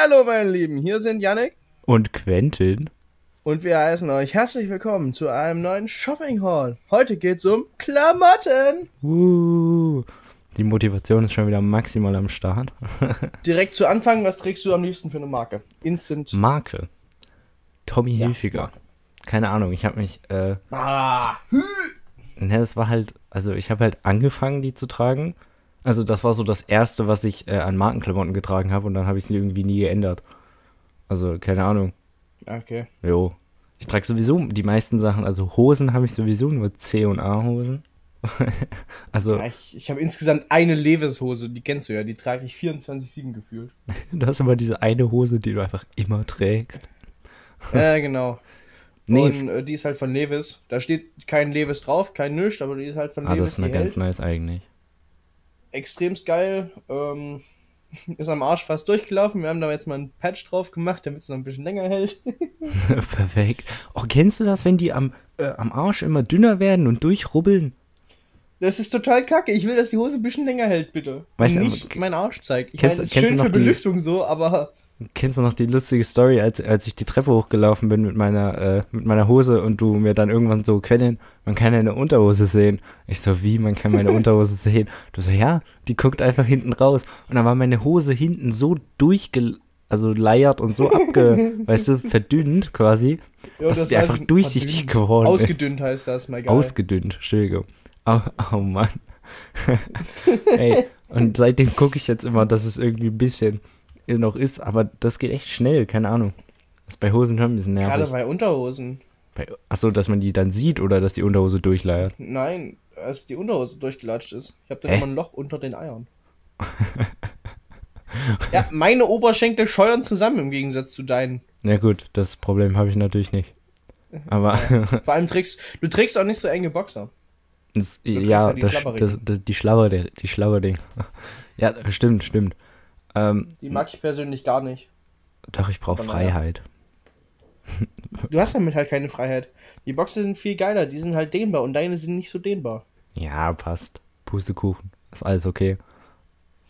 Hallihallo, meine Lieben, hier sind Yannick Und Quentin? und wir heißen euch herzlich willkommen zu einem neuen Shopping Hall. Heute geht's um Klamotten. Uh, die Motivation ist schon wieder maximal am Start. Direkt zu Anfang, was trägst du am liebsten für eine Marke? Instant. Marke. Tommy Ja. Hilfiger. Keine Ahnung, ich habe mich, äh, Ah, ne, es war halt, also ich habe halt angefangen, die zu tragen. Also das war so das erste, was ich äh, an Markenklamotten getragen habe und dann habe ich es irgendwie nie geändert. Also, keine Ahnung. okay. Jo. Ich trage sowieso die meisten Sachen, also Hosen habe ich sowieso nur C und A Hosen. also, Ja, ich ich habe insgesamt eine Levis-Hose, die kennst du ja, die trage ich 24-7 gefühlt. du hast immer diese eine Hose, die du einfach immer trägst. Ja, genau. Nee, Und äh, die ist halt von Levis. Da steht kein Levis drauf, kein Nisch, aber die ist halt von ah, Levis. das ist eine ganz hält. nice eigentlich. Extremst geil. Ähm, ist am Arsch fast durchgelaufen. Wir haben da jetzt mal einen Patch drauf gemacht, damit es noch ein bisschen länger hält. Perfekt. Oh, kennst du das, wenn die am, äh, am Arsch immer dünner werden und durchrubbeln? Das ist total kacke. Ich will, dass die Hose ein bisschen länger hält, bitte. Weißt du, nicht aber- mein Arsch zeigt. Ich Kennst meine, ist schön für die- Belüftung so, aber Kennst du noch die lustige Story, als, als ich die Treppe hochgelaufen bin mit meiner, äh, mit meiner Hose und du mir dann irgendwann so, Quentin, man kann deine Unterhose sehen. Ich so, wie, man kann meine Unterhose sehen? Du so, ja, die guckt einfach hinten raus. Und dann war meine Hose hinten so durchge... Also leiert und so abge... weißt du, verdünnt quasi, ja, dass das die einfach ich- durchsichtig verdünnt. geworden ist. Ausgedünnt heißt das, mal geil. Ausgedünnt, Entschuldigung. Oh, oh Mann. Ey, und seitdem gucke ich jetzt immer, dass es irgendwie ein bisschen noch ist, aber das geht echt schnell, keine Ahnung. Das ist bei Hosen schon ein bisschen Gerade nervig. bei Unterhosen. Bei, achso, dass man die dann sieht oder dass die Unterhose durchleiert. Nein, als die Unterhose durchgelatscht ist. Ich habe dann Hä? immer ein Loch unter den Eiern. ja, meine Oberschenkel scheuern zusammen im Gegensatz zu deinen. Na gut, das Problem habe ich natürlich nicht. Aber Vor allem trägst du trägst auch nicht so enge Boxer. das, ja, ja die das, das, das, die Schlabber, die Schlabberding. ja, stimmt, stimmt. Ähm, Die mag ich persönlich gar nicht. doch, ich brauche. Freiheit. Du hast damit halt keine Freiheit. Die Boxer sind viel geiler, die sind halt dehnbar und deine sind nicht so dehnbar. Ja, passt. Pustekuchen. Ist alles okay.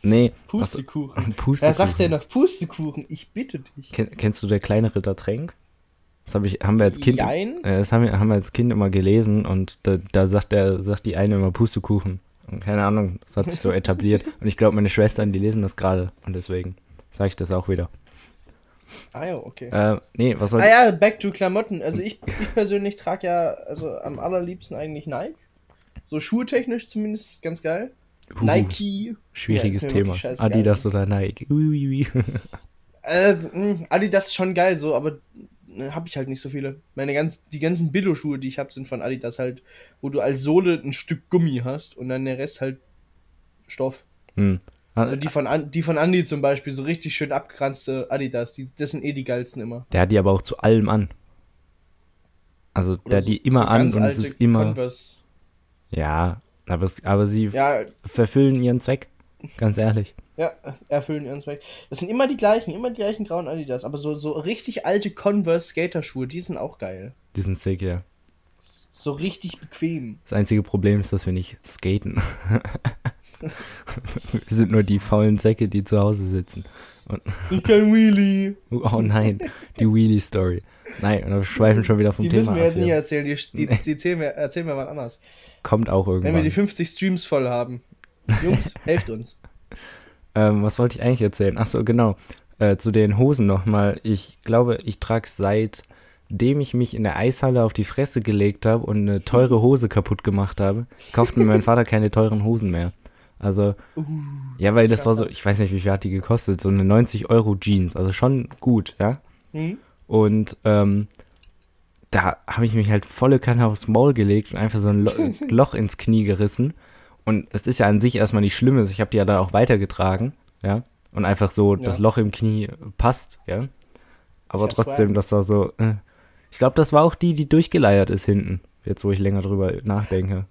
Nee, Pustekuchen. Wer Pustekuchen. sagt denn noch Pustekuchen? Ich bitte dich. Ken, kennst du der kleine Ritter Tränk? Das hab ich, haben wir als Kind, äh, das haben wir, haben wir als Kind immer gelesen und da, da sagt der, sagt die eine immer Pustekuchen. Und keine Ahnung, das hat sich so etabliert. Und ich glaube, meine Schwestern, die lesen das gerade und deswegen sage ich das auch wieder. Ah ja, okay. Äh, nee, was soll Ah ja, back to Klamotten. Also ich, ich persönlich trage ja also am allerliebsten eigentlich Nike. So schuhetechnisch zumindest ist ganz geil. Huhu, Nike. Schwieriges Ja, Thema. Adidas oder Nike. Ui, ui, ui. Äh, Adidas ist schon geil so, aber habe ich halt nicht so viele. Meine ganz, die ganzen Billo-Schuhe, die ich habe, sind von Adidas halt, wo du als Sohle ein Stück Gummi hast und dann der Rest halt Stoff. hm. Also die von, An- die von Andy zum Beispiel, so richtig schön abgeranzte Adidas, die, das sind eh die geilsten immer. Der hat die aber auch zu allem an. Also der Oder hat die so- immer so an und es ist immer. Converse. Ja, aber, es, aber sie Ja, verfüllen ihren Zweck. Ganz ehrlich. Ja, erfüllen ihren Zweck. Das sind immer die gleichen, immer die gleichen grauen Adidas, aber so, so richtig alte Converse Skaterschuhe, die sind auch geil. Die sind sick, ja. So richtig bequem. Das einzige Problem ist, dass wir nicht skaten. wir sind nur die faulen Säcke, die zu Hause sitzen. Ich kann Wheelie. Oh nein, die Wheelie-Story. Nein, und wir schweifen schon wieder vom Die Thema müssen wir ab. jetzt nicht erzählen, die, die, die erzählen, wir, erzählen wir mal anders. Kommt auch Wenn wir irgendwann. die 50 Streams voll haben. Jungs, helft uns. Ähm, was wollte ich eigentlich erzählen? Ach so, genau. Äh, zu den Hosen nochmal. Ich glaube, ich trage seitdem ich mich in der Eishalle auf die Fresse gelegt habe und eine teure Hose kaputt gemacht habe, kauft mir mein Vater keine teuren Hosen mehr. Also, Uh, ja, weil das war so, ich weiß nicht, wie viel hat die gekostet, so eine 90 Euro Jeans, also schon gut, ja. hm? Und ähm, da habe ich mich halt volle Kanne aufs Maul gelegt und einfach so ein Lo Loch ins Knie gerissen. Und es ist ja an sich erstmal nicht schlimm, ich habe die ja dann auch weitergetragen, ja. Und einfach so, Ja. das Loch im Knie passt, ja. Aber trotzdem, das war so, äh. ich glaube, das war auch die, die durchgeleiert ist hinten, jetzt wo ich länger drüber nachdenke.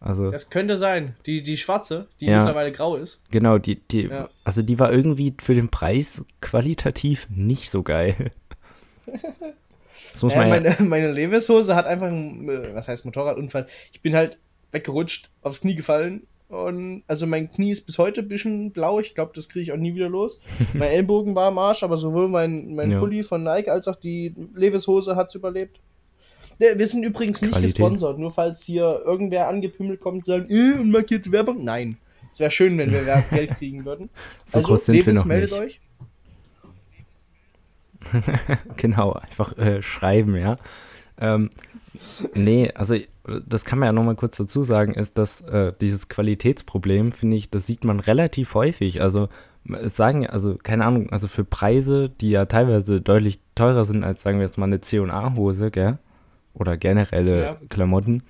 Also, Das könnte sein. Die, die schwarze, die Ja. mittlerweile grau ist. genau, die, die, Ja. also die war irgendwie für den Preis qualitativ nicht so geil. Das muss man ja, meine, meine Levis-Hose hat einfach einen, äh, was heißt Motorradunfall. Ich bin halt weggerutscht, aufs Knie gefallen Und also mein Knie ist bis heute ein bisschen blau. Ich glaube, das kriege ich auch nie wieder los. mein Ellbogen war am Arsch, aber sowohl mein, mein Ja. Pulli von Nike als auch die Levis-Hose hat's überlebt. Ne, Wir sind übrigens nicht Qualität. gesponsert, nur falls hier irgendwer angepimmelt kommt und sagt, äh, unmarkierte Werbung. Nein. Es wäre schön, wenn wir Geld kriegen würden. So groß sind wir noch meldet nicht. euch. Genau, einfach äh, schreiben, ja. Ähm, nee, also das kann man ja nochmal kurz dazu sagen, ist, dass äh, dieses Qualitätsproblem, finde ich, das sieht man relativ häufig. Also es sagen, ja- also keine Ahnung, also für Preise, die ja teilweise deutlich teurer sind als, sagen wir jetzt mal, eine C&A-Hose, gell? Oder generelle Ja. Klamotten.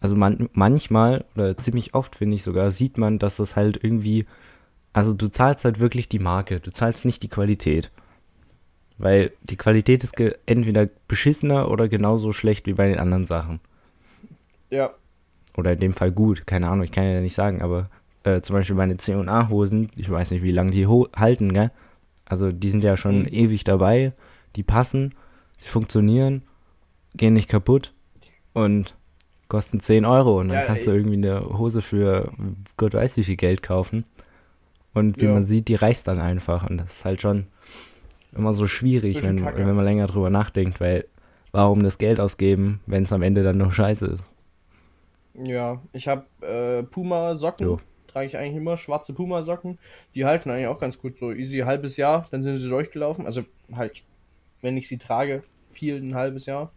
Also man, manchmal oder ziemlich oft, finde ich sogar, sieht man, dass das halt irgendwie, also du zahlst halt wirklich die Marke, du zahlst nicht die Qualität. Weil die Qualität ist entweder beschissener oder genauso schlecht wie bei den anderen Sachen. Ja. Oder in dem Fall gut, keine Ahnung, ich kann ja nicht sagen, aber äh, zum Beispiel meine C&A-Hosen, ich weiß nicht, wie lange die halten, gell? Also die sind ja schon Mhm. ewig dabei, die passen, sie funktionieren, gehen nicht kaputt und kosten 10 Euro und dann Ja, kannst du irgendwie eine Hose für Gott weiß wie viel Geld kaufen. Und wie Ja. man sieht, die reißt dann einfach und das ist halt schon immer so schwierig, wenn, wenn man länger drüber nachdenkt, weil warum das Geld ausgeben, wenn es am Ende dann nur scheiße ist. Ja, ich habe äh, Puma-Socken, trage ich eigentlich immer, schwarze Puma-Socken. Die halten eigentlich auch ganz gut, so easy halbes Jahr, dann sind sie durchgelaufen. Also halt, wenn ich sie trage, viel ein halbes Jahr.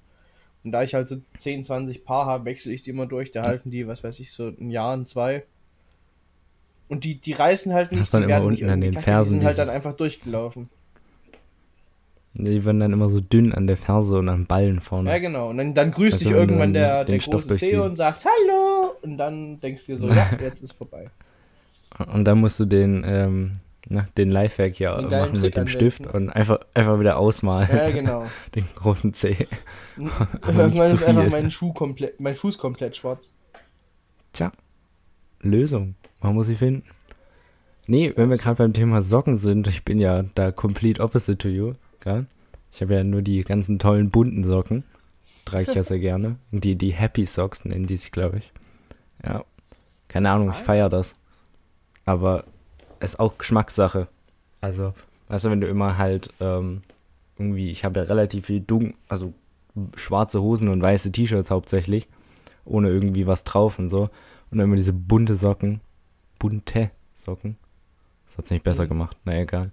Und da ich halt so 10, 20 Paar habe, wechsle ich die immer durch. Da halten die, was weiß ich, so ein Jahr, ein zwei. Und die, die reißen halt nicht. Hast dann die immer unten an den Fersen Die sind halt dann einfach durchgelaufen. Die werden dann immer so dünn an der Ferse und an Ballen vorne. Ja, genau. Und dann, dann grüßt Also dich irgendwann der, der Stoff große Theo und sagt Hallo! Und dann denkst du dir so, ja, jetzt ist vorbei. Und dann musst du den, ähm, na, den Lifehack hier Den machen mit dem Stift anwenden. und einfach, einfach wieder ausmalen. Ja, genau. Den großen Zeh. Irgendwann ist einfach mein Schuh komplett, mein Fuß komplett schwarz. Tja, Lösung. Man muss sie finden. Nee, wenn wir gerade beim Thema Socken sind, ich bin ja da complete opposite to you, gell? Ich habe ja nur die ganzen tollen bunten Socken. Trage ich ja sehr gerne. Und die, die Happy Socks nennen die sich, glaube ich. Ja. Keine Ahnung, ich feiere das. Aber es ist auch Geschmackssache. Also, weißt du, wenn du immer halt ähm, irgendwie, ich habe ja relativ viel dunkel, also schwarze Hosen und weiße T-Shirts hauptsächlich, ohne irgendwie was drauf und so. Und immer diese bunte Socken. Bunte Socken. Das hat's nicht besser Mhm. gemacht. Na egal.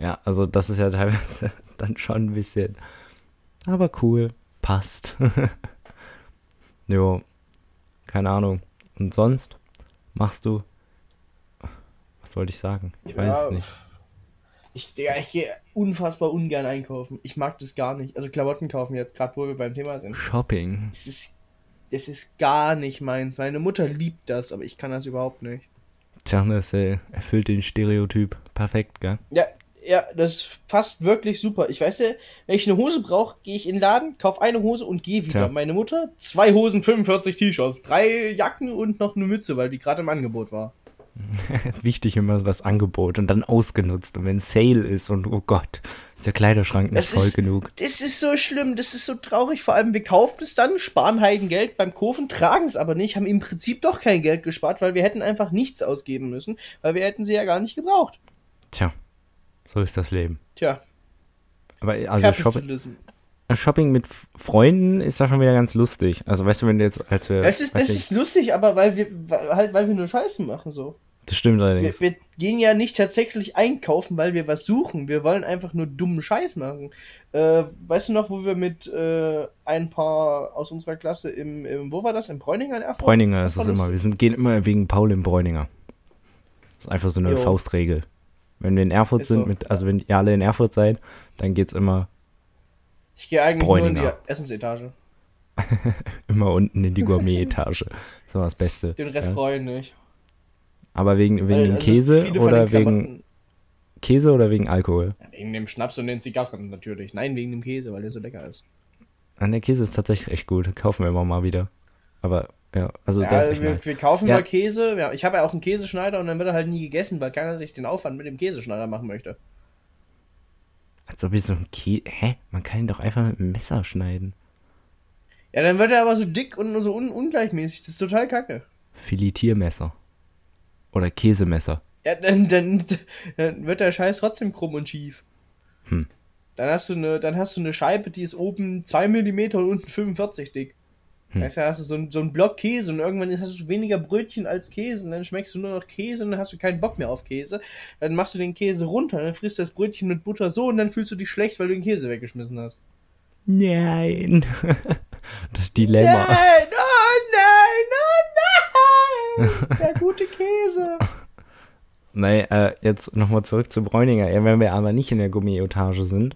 Ja, also das ist ja teilweise dann schon ein bisschen. Aber cool. Passt. jo. Keine Ahnung. Und sonst machst du. Was wollte ich sagen? Ich weiß Ja, es nicht. Ich, Digga, ich gehe unfassbar ungern einkaufen. Ich mag das gar nicht. Also Klamotten kaufen jetzt, gerade wo wir beim Thema sind. Shopping. Das ist, das ist gar nicht meins. Meine Mutter liebt das, aber ich kann das überhaupt nicht. Tja, das äh, erfüllt den Stereotyp perfekt, gell? Ja, ja, das passt wirklich super. Ich weiß ja, wenn ich eine Hose brauche, gehe ich in den Laden, kaufe eine Hose und gehe wieder. Tja. Meine Mutter, zwei Hosen, 45 T-Shirts, drei Jacken und noch eine Mütze, weil die gerade im Angebot war. Wichtig immer das Angebot und dann ausgenutzt. Und wenn Sale ist und oh Gott, ist der Kleiderschrank nicht Das voll ist- genug. Das ist so schlimm, das ist so traurig. Vor allem, wir kaufen es dann, sparen Heidengeld beim Kaufen, tragen es aber nicht, haben im Prinzip doch kein Geld gespart, weil wir hätten einfach nichts ausgeben müssen, weil wir hätten sie ja gar nicht gebraucht. Tja, so ist das Leben. Tja, Aber also Shopping, Kapitalismus. Shopping mit Freunden ist da schon wieder ganz lustig. Also weißt du, wenn du jetzt, als wir, Das ist, nicht, ist lustig, aber weil wir, halt, weil wir nur Scheiße machen, so. das stimmt Wir, allerdings. wir gehen ja nicht tatsächlich einkaufen, weil wir was suchen. Wir wollen einfach nur dummen Scheiß machen. Äh, weißt du noch, wo wir mit äh, ein paar aus unserer Klasse im, im wo war das? Im Bräuninger in Erfurt? Bräuninger ist es immer. Wir sind, gehen immer wegen Paul im Bräuninger. Das ist einfach so eine Jo. Faustregel. Wenn wir in Erfurt Ist sind, so. mit, also wenn ihr alle in Erfurt seid, dann geht's immer, Ich gehe eigentlich nur in die Bräuninger. Essensetage. immer unten in die Gourmet-Etage. So das Beste. Den Rest ja. brauche ich nicht. Aber wegen, wegen Weil, dem also Käse oder wegen Käse oder wegen Alkohol? Wegen dem Schnaps und den Zigarren natürlich. Nein, wegen dem Käse, weil der so lecker ist. An der Käse ist tatsächlich echt gut. Kaufen wir immer mal wieder. Aber ja, also Ja, echt wir, nice. wir kaufen Ja. mal Käse. Ja, ich habe ja auch einen Käseschneider und dann wird er halt nie gegessen, weil keiner sich den Aufwand mit dem Käseschneider machen möchte. Als ob ich so ein Käse. Hä? Man kann ihn doch einfach mit einem Messer schneiden. Ja, dann wird er aber so dick und so un ungleichmäßig. Das ist total kacke. Filetiermesser. Oder Käsemesser. Ja, dann, dann, dann wird der Scheiß trotzdem krumm und schief. Hm. Dann hast du eine, dann hast du eine Scheibe, die ist oben 2 mm und unten 45 dick. Hm. Weißt du, hast du so, ein, so einen Block Käse und irgendwann hast du weniger Brötchen als Käse und dann schmeckst du nur noch Käse und dann hast du keinen Bock mehr auf Käse. Dann machst du den Käse runter, dann frisst du das Brötchen mit Butter so und dann fühlst du dich schlecht, weil du den Käse weggeschmissen hast. Nein. Das Dilemma. Nein, oh nein, oh nein. Der gute Käse. Nein, äh, jetzt nochmal zurück zu Bräuninger. Ja, wenn wir aber nicht in der Gummietage sind.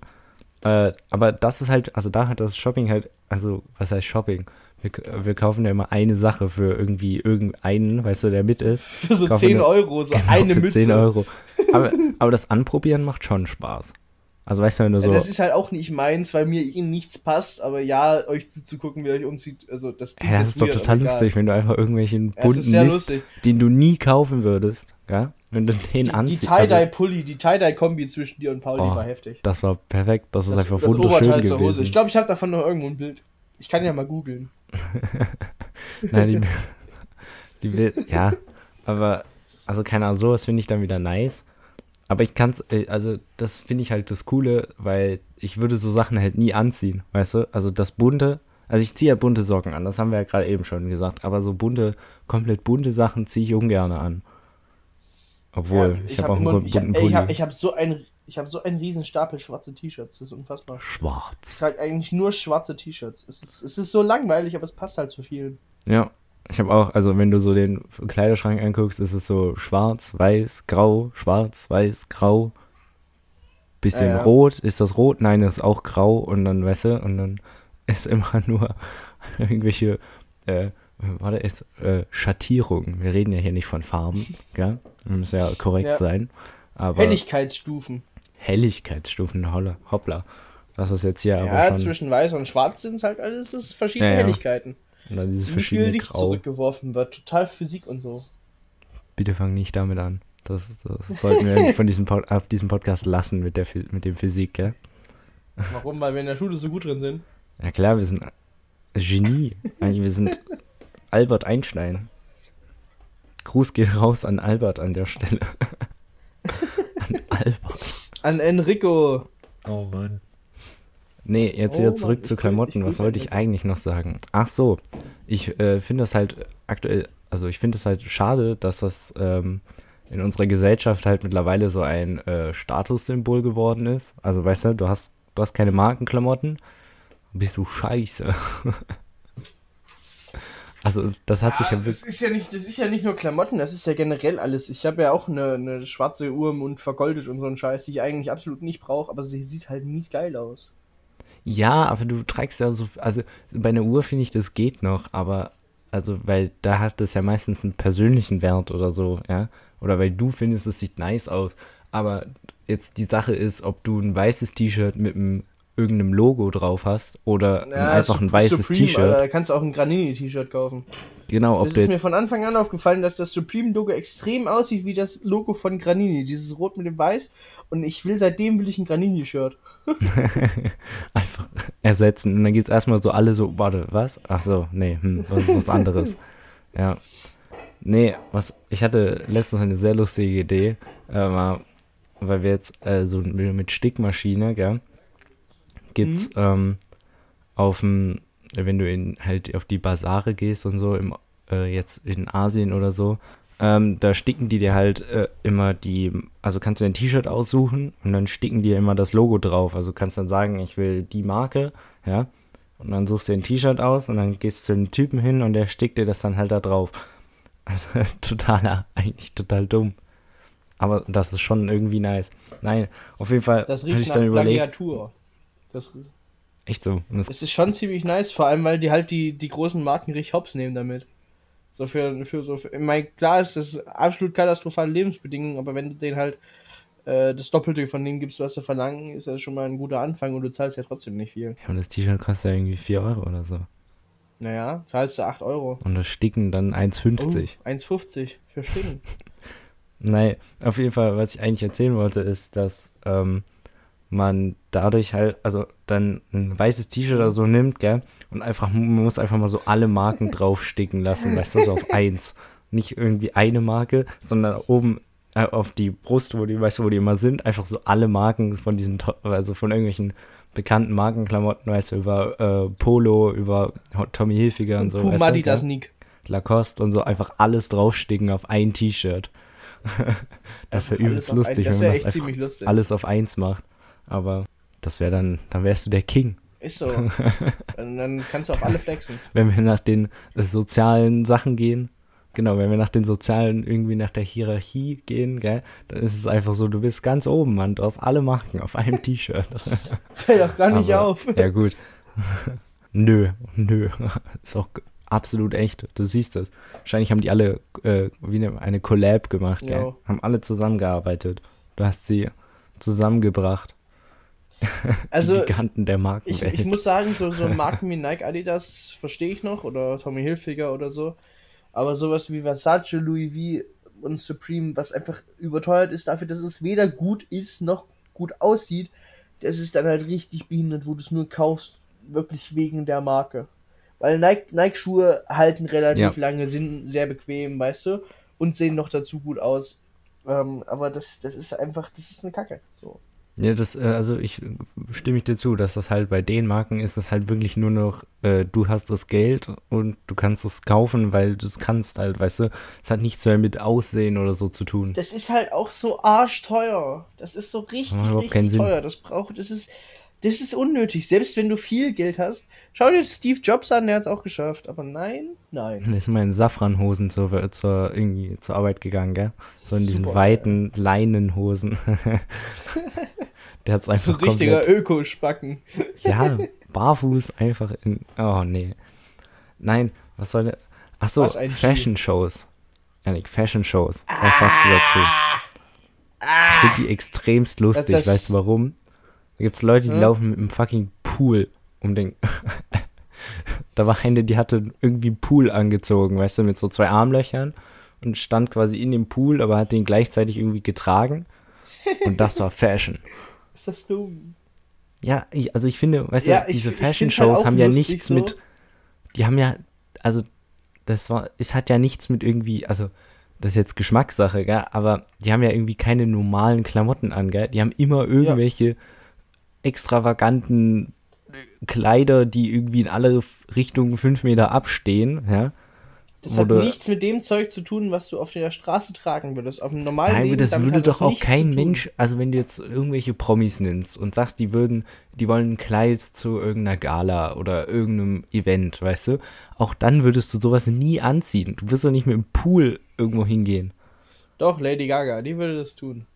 Äh, aber das ist halt, also da hat das Shopping halt, also was heißt Shopping? Wir, wir kaufen ja immer eine Sache für irgendwie irgendeinen, weißt du, der mit ist. Für so Kaufen 10 eine- Euro, so Genau, eine für Mütze. 10 Euro. Aber, aber das Anprobieren macht schon Spaß. Also weißt du, wenn du Ja, so. Das ist halt auch nicht meins, weil mir ihnen nichts passt, aber ja, euch zuzugucken, wie ihr euch umzieht, also das Ja, das ist doch weird, total aber egal. lustig, wenn du einfach irgendwelchen Ja, ist bunten sehr Mist, lustig. den du nie kaufen würdest, ja? Wenn du den Die, die anziehst. also, Tie-Dye-Pulli, die Tie-Dye-Kombi zwischen dir und Pauli Oh, war heftig. das war perfekt, das ist Das, einfach das wunderschön Hose. gewesen. Ich glaube, ich habe davon noch irgendwo ein Bild. Ich kann ja mal googeln. Nein, die, die will, ja, aber, also keine Ahnung, sowas finde ich dann wieder nice. Aber ich kann's, äh, also das finde ich halt das Coole, weil ich würde so Sachen halt nie anziehen, weißt du? Also das bunte, also ich ziehe ja bunte Socken an, das haben wir ja gerade eben schon gesagt, aber so bunte, komplett bunte Sachen ziehe ich ungern an. Obwohl, Ja, ich, hab habe auch einen immer- bunten ich hab, Pulli. Ich habe ich hab so ein, ich habe so einen riesen Stapel schwarze T-Shirts. Das ist unfassbar. Ich Schwarz. trage eigentlich nur schwarze T-Shirts. Es ist, es ist so langweilig, aber es passt halt zu vielen. Ja, ich habe auch, also wenn du so den Kleiderschrank anguckst, ist es so schwarz, weiß, grau, schwarz, weiß, grau. Bisschen Ja, ja. rot, ist das rot? Nein, das ist auch grau und dann, weißt du, und dann ist immer nur irgendwelche, äh, warte, ist, äh, Schattierungen. Wir reden ja hier nicht von Farben, gell? Wir müssen ja korrekt Ja. sein. Aber Helligkeitsstufen. Helligkeitsstufen, hoppla. Das ist jetzt hier Ja, aber schon, zwischen weiß und schwarz sind es halt alles ist verschiedene Ja, ja. Helligkeiten. und dann dieses Wie viel verschiedene Licht Grau. zurückgeworfen wird. Total Physik und so. Bitte fang nicht damit an. Das, das sollten wir von diesem Pod, auf diesem Podcast lassen mit, der, mit dem Physik, gell? Warum? Weil wir in der Schule so gut drin sind. Ja klar, wir sind Genie. Eigentlich, wir sind Albert Einstein. Gruß geht raus an Albert an der Stelle. an Albert. An Enrico. Oh Mann. Nee, jetzt Oh wieder Mann, zurück ich zu Klamotten. ich Was wollte ich eigentlich noch sagen? Ach so, ich äh, finde das halt aktuell, also ich finde es halt schade, dass das ähm, in unserer Gesellschaft halt mittlerweile so ein äh, Statussymbol geworden ist. Also weißt du, du hast, du hast keine Markenklamotten, bist du scheiße. also das hat sich ja das wirklich. ist ja nicht, das ist ja nicht nur Klamotten, das ist ja generell alles. Ich habe ja auch eine, eine schwarze Uhr im Mund vergoldet und so einen Scheiß, die ich eigentlich absolut nicht brauche, aber sie sieht halt mies geil aus. Ja, aber du trägst ja so, also bei einer Uhr finde ich, das geht noch, aber also, weil da hat das ja meistens einen persönlichen Wert oder so, ja. Oder weil du findest, es sieht nice aus. Aber jetzt die Sache ist, ob du ein weißes T-Shirt mit einem irgendeinem Logo drauf hast oder Ja, einfach ein weißes T-Shirt. Da kannst du auch ein Granini-T-Shirt kaufen. Genau, ob Es du ist mir von Anfang an aufgefallen, dass das Supreme-Logo extrem aussieht wie das Logo von Granini, dieses Rot mit dem Weiß. Und ich will seitdem will ich ein Granini-Shirt. einfach ersetzen. Und dann geht's erstmal so alle so, warte, was? Ach so, nee, hm, was ist was anderes. ja. Nee, was, ich hatte letztens eine sehr lustige Idee, äh, weil wir jetzt äh, so mit Stickmaschine, gell, gibt's ähm, auf dem, wenn du in halt auf die Basare gehst und so, im, äh, jetzt in Asien oder so, ähm, da sticken die dir halt äh, immer die, also kannst du ein T-Shirt aussuchen und dann sticken die immer das Logo drauf. Also kannst dann sagen, ich will die Marke, ja, und dann suchst du ein T-Shirt aus und dann gehst du zu einem Typen hin und der stickt dir das dann halt da drauf. Also totaler, eigentlich total dumm. Aber das ist schon irgendwie nice. Nein, auf jeden Fall Das hatte ich riecht nach dann überlegt, Plagiatur. Das, echt so. Es ist schon ziemlich nice, vor allem weil die halt die, die großen Marken richtig hops nehmen damit. So für, für so, für, ich meine, klar ist das absolut katastrophale Lebensbedingungen, aber wenn du denen halt äh, das Doppelte von dem gibst, was sie verlangen, ist das schon mal ein guter Anfang und du zahlst ja trotzdem nicht viel. ja, und das T-Shirt kostet ja irgendwie 4 Euro oder so. Naja, zahlst du 8 Euro. Und das Sticken dann 1,50. Oh, 1,50 für Sticken. Nein, auf jeden Fall, was ich eigentlich erzählen wollte, ist, dass ähm, man dadurch halt, also dann ein weißes T-Shirt oder so nimmt, gell, und einfach, man muss einfach mal so alle Marken draufsticken lassen, weißt du, so auf eins. Nicht irgendwie eine Marke, sondern oben äh, auf die Brust, wo die, weißt du, wo die immer sind, einfach so alle Marken von diesen, also von irgendwelchen bekannten Markenklamotten, weißt du, über äh, Polo, über Tommy Hilfiger und so. weißt Puma du, Adidas? Nick. Lacoste und so einfach alles draufsticken auf ein T-Shirt. das wäre übelst lustig, ein- das wenn wär man echt das ziemlich lustig. alles auf eins macht. Aber das wäre dann, dann wärst du der King. Ist so. dann, dann kannst du auch alle flexen. Wenn wir nach den sozialen Sachen gehen, genau, wenn wir nach den sozialen, irgendwie nach der Hierarchie gehen, gell, dann ist es einfach so, du bist ganz oben, Mann, du hast alle Marken auf einem T-Shirt. Fällt auch gar nicht Aber- auf. Ja, gut. nö, nö. Ist auch absolut echt. Du siehst es. Wahrscheinlich haben die alle äh, wie eine, eine Collab gemacht, gell? Haben alle zusammengearbeitet. Du hast sie zusammengebracht. Also, Giganten der ich, Markenwelt. ich muss sagen, so, so Marken wie Nike, Adidas verstehe ich noch oder Tommy Hilfiger oder so. Aber sowas wie Versace, Louis V und Supreme, was einfach überteuert ist dafür, dass es weder gut ist noch gut aussieht, das ist dann halt richtig behindert, wo du es nur kaufst, wirklich wegen der Marke. Weil Nike- Nike-Schuhe halten relativ Ja. lange, sind sehr bequem, weißt du, und sehen noch dazu gut aus. Ähm, aber das, das ist einfach, das ist eine Kacke. So. Ja, das, äh, also ich äh, stimme ich dir zu, dass das halt bei den Marken ist, das halt wirklich nur noch, äh, du hast das Geld und du kannst es kaufen, weil du es kannst halt, weißt du. Es hat nichts mehr mit Aussehen oder so zu tun. Das ist halt auch so arschteuer. Das ist so richtig, keinen richtig Sinn. teuer. Das braucht, das ist, das ist unnötig. Selbst wenn du viel Geld hast. Schau dir Steve Jobs an, der hat es auch geschafft. Aber nein, nein. Und ist mal in Safranhosen zur, zur, irgendwie zur Arbeit gegangen, gell? So in diesen Super, weiten Leinenhosen. Der hat's So einfach ein richtiger komplett, Öko-Spacken. ja, barfuß einfach in, oh nee. Nein, was soll der, ach so, Was ein G. Fashion Shows. Janik, Fashion Shows. Was sagst du dazu? Ich finde die extremst lustig, Das- weißt du warum? Da gibt's Leute, die Ja. laufen mit einem fucking Pool um den. da war eine, die hatte irgendwie einen Pool angezogen, weißt du, mit so zwei Armlöchern und stand quasi in dem Pool, aber hat den gleichzeitig irgendwie getragen. Und das war Fashion. Ist das dumm? Ja, ich, also ich finde, weißt Ja, du, diese Fashion-Shows halt haben ja nichts so. mit, die haben ja, also das war, es hat ja nichts mit irgendwie, also das ist jetzt Geschmackssache, gell, aber die haben ja irgendwie keine normalen Klamotten an, gell, die haben immer irgendwelche extravaganten Kleider, die irgendwie in alle Richtungen fünf Meter abstehen, ja. Das hat nichts mit dem Zeug zu tun, was du auf der Straße tragen würdest. Auf einem normalen Nein, Leben, das würde doch auch kein. Mensch, also wenn du jetzt irgendwelche Promis nimmst und sagst, die würden, die wollen ein Kleid zu irgendeiner Gala oder irgendeinem Event, weißt du, auch dann würdest du sowas nie anziehen. Du wirst doch nicht mit dem Pool irgendwo hingehen. Doch, Lady Gaga, die würde das tun.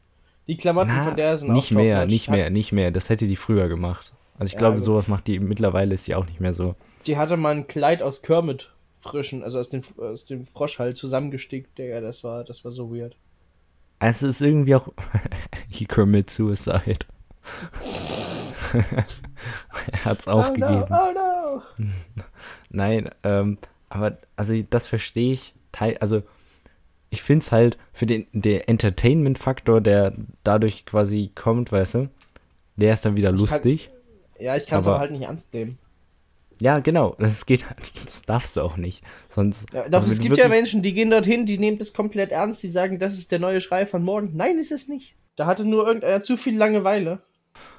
Die Klamotten Na, von der sind nicht auch mehr, nicht mehr, nicht mehr. Das hätte die früher gemacht. Also ich Ja, glaube, gut. sowas macht die, mittlerweile ist sie auch nicht mehr so. Die hatte mal ein Kleid aus Kermit frischen, also aus dem, aus dem Frosch halt zusammengestickt, Digga, das war, das war so weird. Es ist irgendwie auch, he commit suicide. er hat's aufgegeben. Oh no, oh no. Nein, ähm, aber also das verstehe ich. Teil, also ich finde es halt für den der Entertainment-Faktor, der dadurch quasi kommt, weißt du, der ist dann wieder kann- lustig. Ja, ich kann es Aber- aber halt nicht ernst nehmen. Ja, genau. Das geht, das darfst du auch nicht. Sonst. Ja, doch, also es gibt ja Menschen, die gehen dorthin, die nehmen das komplett ernst, die sagen, das ist der neue Schrei von morgen. Nein, ist es nicht. Da hatte nur irgendeiner zu viel Langeweile.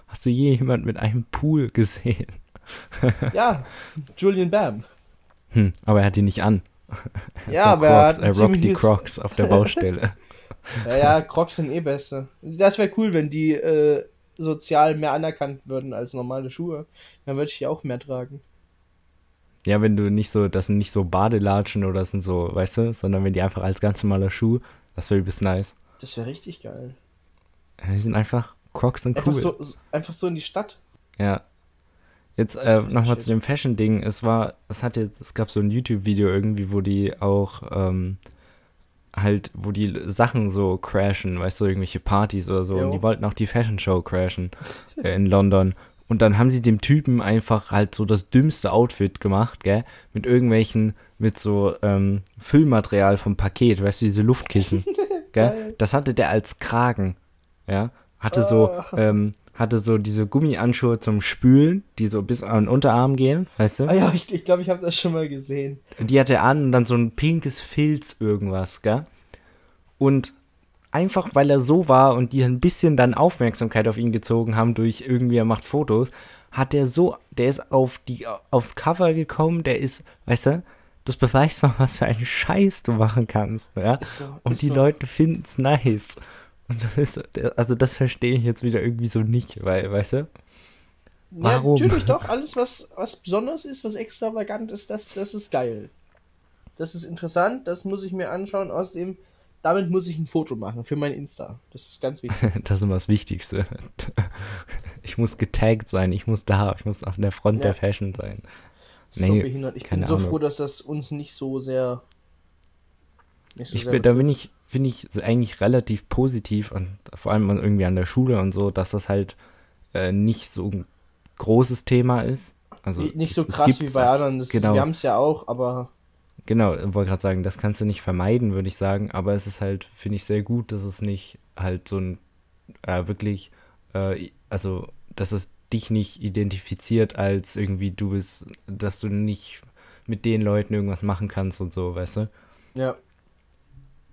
Hast du je jemand mit einem Pool gesehen? Ja, Julian Bam. Hm, aber er hat die nicht an. Ja, Er aber er Crocs, hat er rockt die Crocs auf der Baustelle. Ja, ja, Crocs sind eh beste. Das wäre cool, wenn die äh, sozial mehr anerkannt würden als normale Schuhe. Dann würde ich die auch mehr tragen. Ja, wenn du nicht so, das sind nicht so Badelatschen oder das sind so, weißt du, sondern wenn die einfach als ganz normaler Schuh, das wäre übelst nice. Das wäre richtig geil. Ja, Die sind einfach, Crocs sind Einfach, cool. so, einfach so in die Stadt. Ja. Jetzt äh, nochmal zu dem Fashion-Ding. Es war, es hat jetzt, es gab so ein YouTube-Video irgendwie, wo die auch ähm, halt, wo die Sachen so crashen, weißt du, irgendwelche Partys oder so. Jo. Und die wollten auch die Fashion-Show crashen äh, in London. Und dann haben sie dem Typen einfach halt so das dümmste Outfit gemacht, gell? Mit irgendwelchen, mit so ähm, Füllmaterial vom Paket, weißt du, diese Luftkissen. gell? Das hatte der als Kragen, ja? Hatte so, Ah. ähm, hatte so diese Gummianschuhe zum Spülen, die so bis an den Unterarm gehen, weißt du? Ah ja, ich glaube, ich, glaub, ich habe das schon mal gesehen. Die hatte er an und dann so ein pinkes Filz irgendwas, gell? Und einfach weil er so war und die ein bisschen dann Aufmerksamkeit auf ihn gezogen haben durch irgendwie er macht Fotos, hat der so, der ist auf die aufs Cover gekommen, der ist, weißt du, das beweist mal, was für einen Scheiß du machen kannst, ja? so, und die so. Leute finden es nice. Und das ist, also das verstehe ich jetzt wieder irgendwie so nicht, weil, weißt du? Warum? Ja, natürlich doch. Alles, was, was besonders ist, was extravagant ist, das, das ist geil. Das ist interessant, das muss ich mir anschauen. Außerdem, damit muss ich ein Foto machen für mein Insta. Das ist ganz wichtig. Das ist immer das Wichtigste. Ich muss getaggt sein, ich muss da, ich muss auf der Front Ja. der Fashion sein. so Nee, behindert. Ich bin so Ahnung. froh, dass das uns nicht so sehr. Nicht so Ich sehr bin, da bin ich, finde ich eigentlich relativ positiv und vor allem irgendwie an der Schule und so, dass das halt äh, nicht so ein großes Thema ist. Also nicht so krass wie bei anderen. Das, genau. Wir haben es ja auch, aber Genau, wollte gerade sagen, das kannst du nicht vermeiden, würde ich sagen, aber es ist halt, finde ich, sehr gut, dass es nicht halt so ein äh, wirklich, äh, also, dass es dich nicht identifiziert als irgendwie du bist, dass du nicht mit den Leuten irgendwas machen kannst und so, weißt du? ja.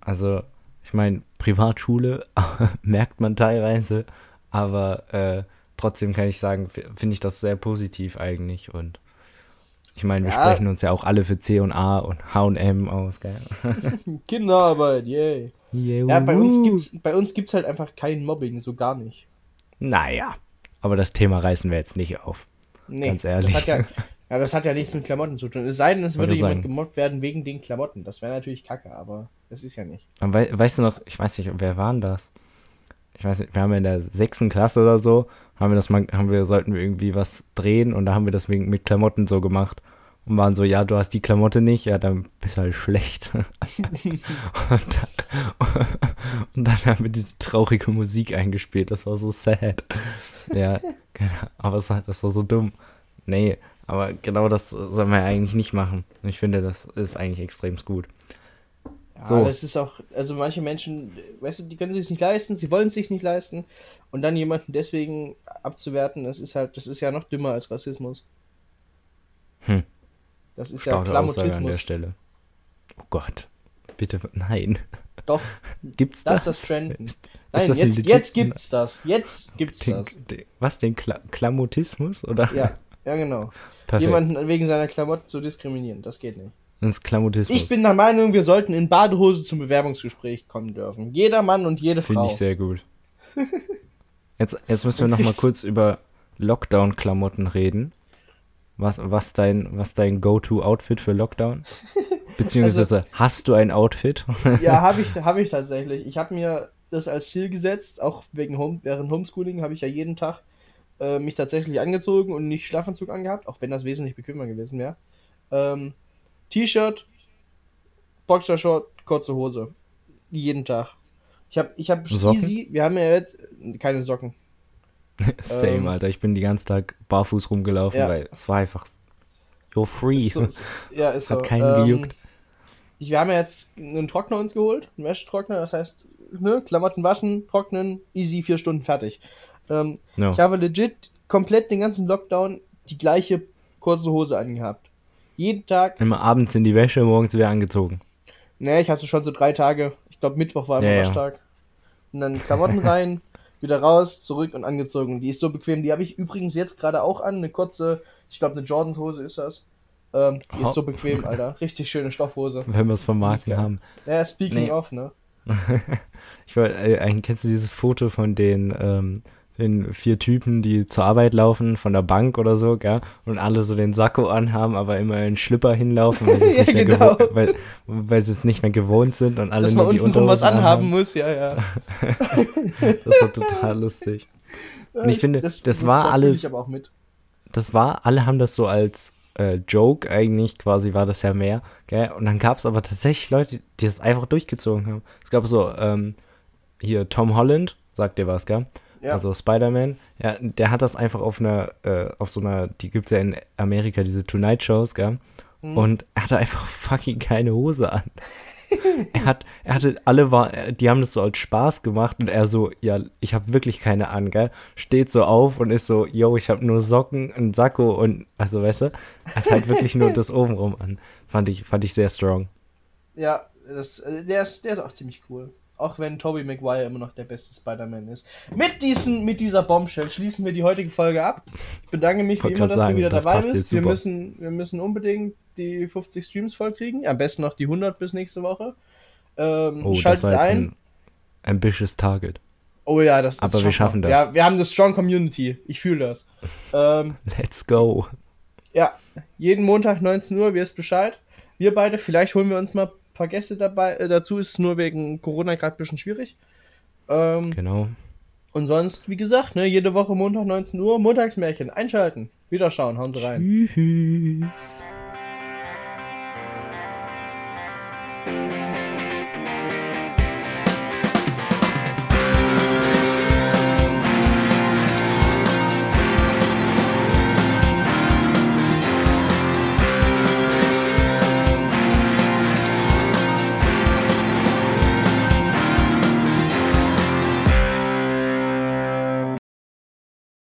Also, ich meine, Privatschule merkt man teilweise, aber äh, trotzdem kann ich sagen, finde ich das sehr positiv eigentlich und ich meine, wir Ja. sprechen uns ja auch alle für C und A und H und M aus, gell? Kinderarbeit, yay. Yeah, Ja, bei uns gibt's, bei uns gibt's halt einfach kein Mobbing, so gar nicht. Naja, aber das Thema reißen wir jetzt nicht auf. Nee, Ganz ehrlich. Das hat ja, ja, das hat ja nichts mit Klamotten zu tun. Es sei denn, es würde jemand sagen. gemobbt werden wegen den Klamotten. Das wäre natürlich kacke, aber das ist ja nicht. Wei weißt du noch, ich weiß nicht, wer waren das? Ich weiß nicht, wir haben in der sechsten Klasse oder so, haben wir das mal, haben wir, sollten wir irgendwie was drehen und da haben wir das mit Klamotten so gemacht. Und waren so, ja, du hast die Klamotte nicht, ja, dann bist du halt schlecht. und, dann, und dann haben wir diese traurige Musik eingespielt, das war so sad. Ja, genau, aber es das war so dumm. Nee, aber genau das soll man ja eigentlich nicht machen. Ich finde, das ist eigentlich extrem gut. Ja, So. das ist auch, also manche Menschen, weißt du, die können sich nicht leisten, sie wollen es sich nicht leisten. Und dann jemanden deswegen abzuwerten, das ist halt, das ist ja noch dümmer als Rassismus. Hm. Das ist ja Starke Aussage an der. Stelle. Oh Gott. Bitte, nein. Doch, Gibt's das das? ist das ist Nein, das jetzt, jetzt gibt's das. Jetzt gibt's den, das. den, was, den Kla Klamotismus? Oder? Ja, ja genau. Perfekt. Jemanden wegen seiner Klamotten zu diskriminieren, das geht nicht. Das ist Klamotismus. Ich bin der Meinung, wir sollten in Badehose zum Bewerbungsgespräch kommen dürfen. Jeder Mann und jede Finde Frau. ich sehr gut. Jetzt, jetzt müssen wir noch mal kurz über Lockdown-Klamotten reden. Was, was dein, was dein Go-To-Outfit für Lockdown? Beziehungsweise Also hast du ein Outfit? Ja, habe ich, hab ich tatsächlich. Ich habe mir das als Ziel gesetzt, auch wegen Home, während Homeschooling habe ich ja jeden Tag äh, mich tatsächlich angezogen und nicht Schlafanzug angehabt, auch wenn das wesentlich bequemer gewesen wäre. Ähm, T-Shirt, Boxershort, kurze Hose. Jeden Tag. Ich habe ich hab Socken? easy, wir haben ja jetzt keine Socken. Same, Ähm, Alter. Ich bin den ganzen Tag barfuß rumgelaufen, Ja. weil es war einfach. You're free. Ist so, ist, ja, ist Hat so. keinen ähm, gejuckt. Ich, wir haben ja jetzt einen Trockner uns geholt, einen Wäschetrockner, das heißt, ne, Klamotten waschen, trocknen, easy, vier Stunden fertig. Ähm, No. Ich habe legit komplett den ganzen Lockdown die gleiche kurze Hose angehabt. Jeden Tag, Immer abends in die Wäsche, morgens wieder angezogen. ne, ich hatte schon so drei Tage, ich glaube Mittwoch war Ja, immer ja. Waschtag. Und dann Klamotten rein, wieder raus, zurück und angezogen. Die ist so bequem. Die habe ich übrigens jetzt gerade auch an, eine kurze, ich glaube eine Jordans Hose ist das. Ähm, die Oh. ist so bequem, Alter. Richtig schöne Stoffhose. Wenn wir es vom Marken Ja. haben. Ja, speaking Nee. of, ne? Ich wollte, äh, eigentlich kennst du dieses Foto von den, ähm, den vier Typen, die zur Arbeit laufen, von der Bank oder so, gell? Und alle so den Sakko anhaben, aber immer in Schlipper hinlaufen, weil sie es Ja, nicht mehr genau. gewohnt, weil, weil es nicht mehr gewohnt sind und alle Dass man die untenrum was anhaben anhaben. muss, ja, ja. Das ist doch total lustig. Und ich finde, das war da fühl alles-. Das war, alle haben das so als äh, Joke eigentlich, quasi war das ja mehr, gell? Und dann gab es aber tatsächlich Leute, die das einfach durchgezogen haben. Es gab so, ähm, hier Tom Holland, sagt dir was, gell? Ja. Also Spider-Man, ja, der hat das einfach auf einer, äh, auf so einer, die gibt's ja in Amerika, diese Tonight Shows, gell? Mhm. Und er hatte einfach fucking keine Hose an. er hat, er hatte, alle war, die haben das so als Spaß gemacht und er so, ja, ich habe wirklich keine an, gell? Steht so auf und ist so, yo, ich habe nur Socken, einen Sakko und, also weißt du, hat halt wirklich nur das obenrum an. Fand ich, fand ich sehr strong. Ja, das, äh, der, ist, der ist auch ziemlich cool. Auch wenn Tobey Maguire immer noch der beste Spider-Man ist. Mit, diesen, mit dieser Bombshell schließen wir die heutige Folge ab. Ich bedanke mich wie immer, dass sagen, du wieder das dabei bist. Wir müssen, wir müssen unbedingt die 50 Streams vollkriegen. Am besten noch die 100 bis nächste Woche. Ähm, oh, schaltet das war jetzt ein. ein ambitious Target. Oh ja, das, Aber wir schaffen das. Ja, wir haben eine strong Community. Ich fühle das. Ähm, Let's go. Ja, jeden Montag 19 Uhr, wir wisst Bescheid. Wir beide, vielleicht holen wir uns mal paar Gäste dabei. Äh, dazu ist nur wegen Corona gerade ein bisschen schwierig. Ähm, genau. Und sonst, wie gesagt, ne, jede Woche Montag 19 Uhr, Montagsmärchen, einschalten. Wieder schauen, hauen Sie rein. Tschüss.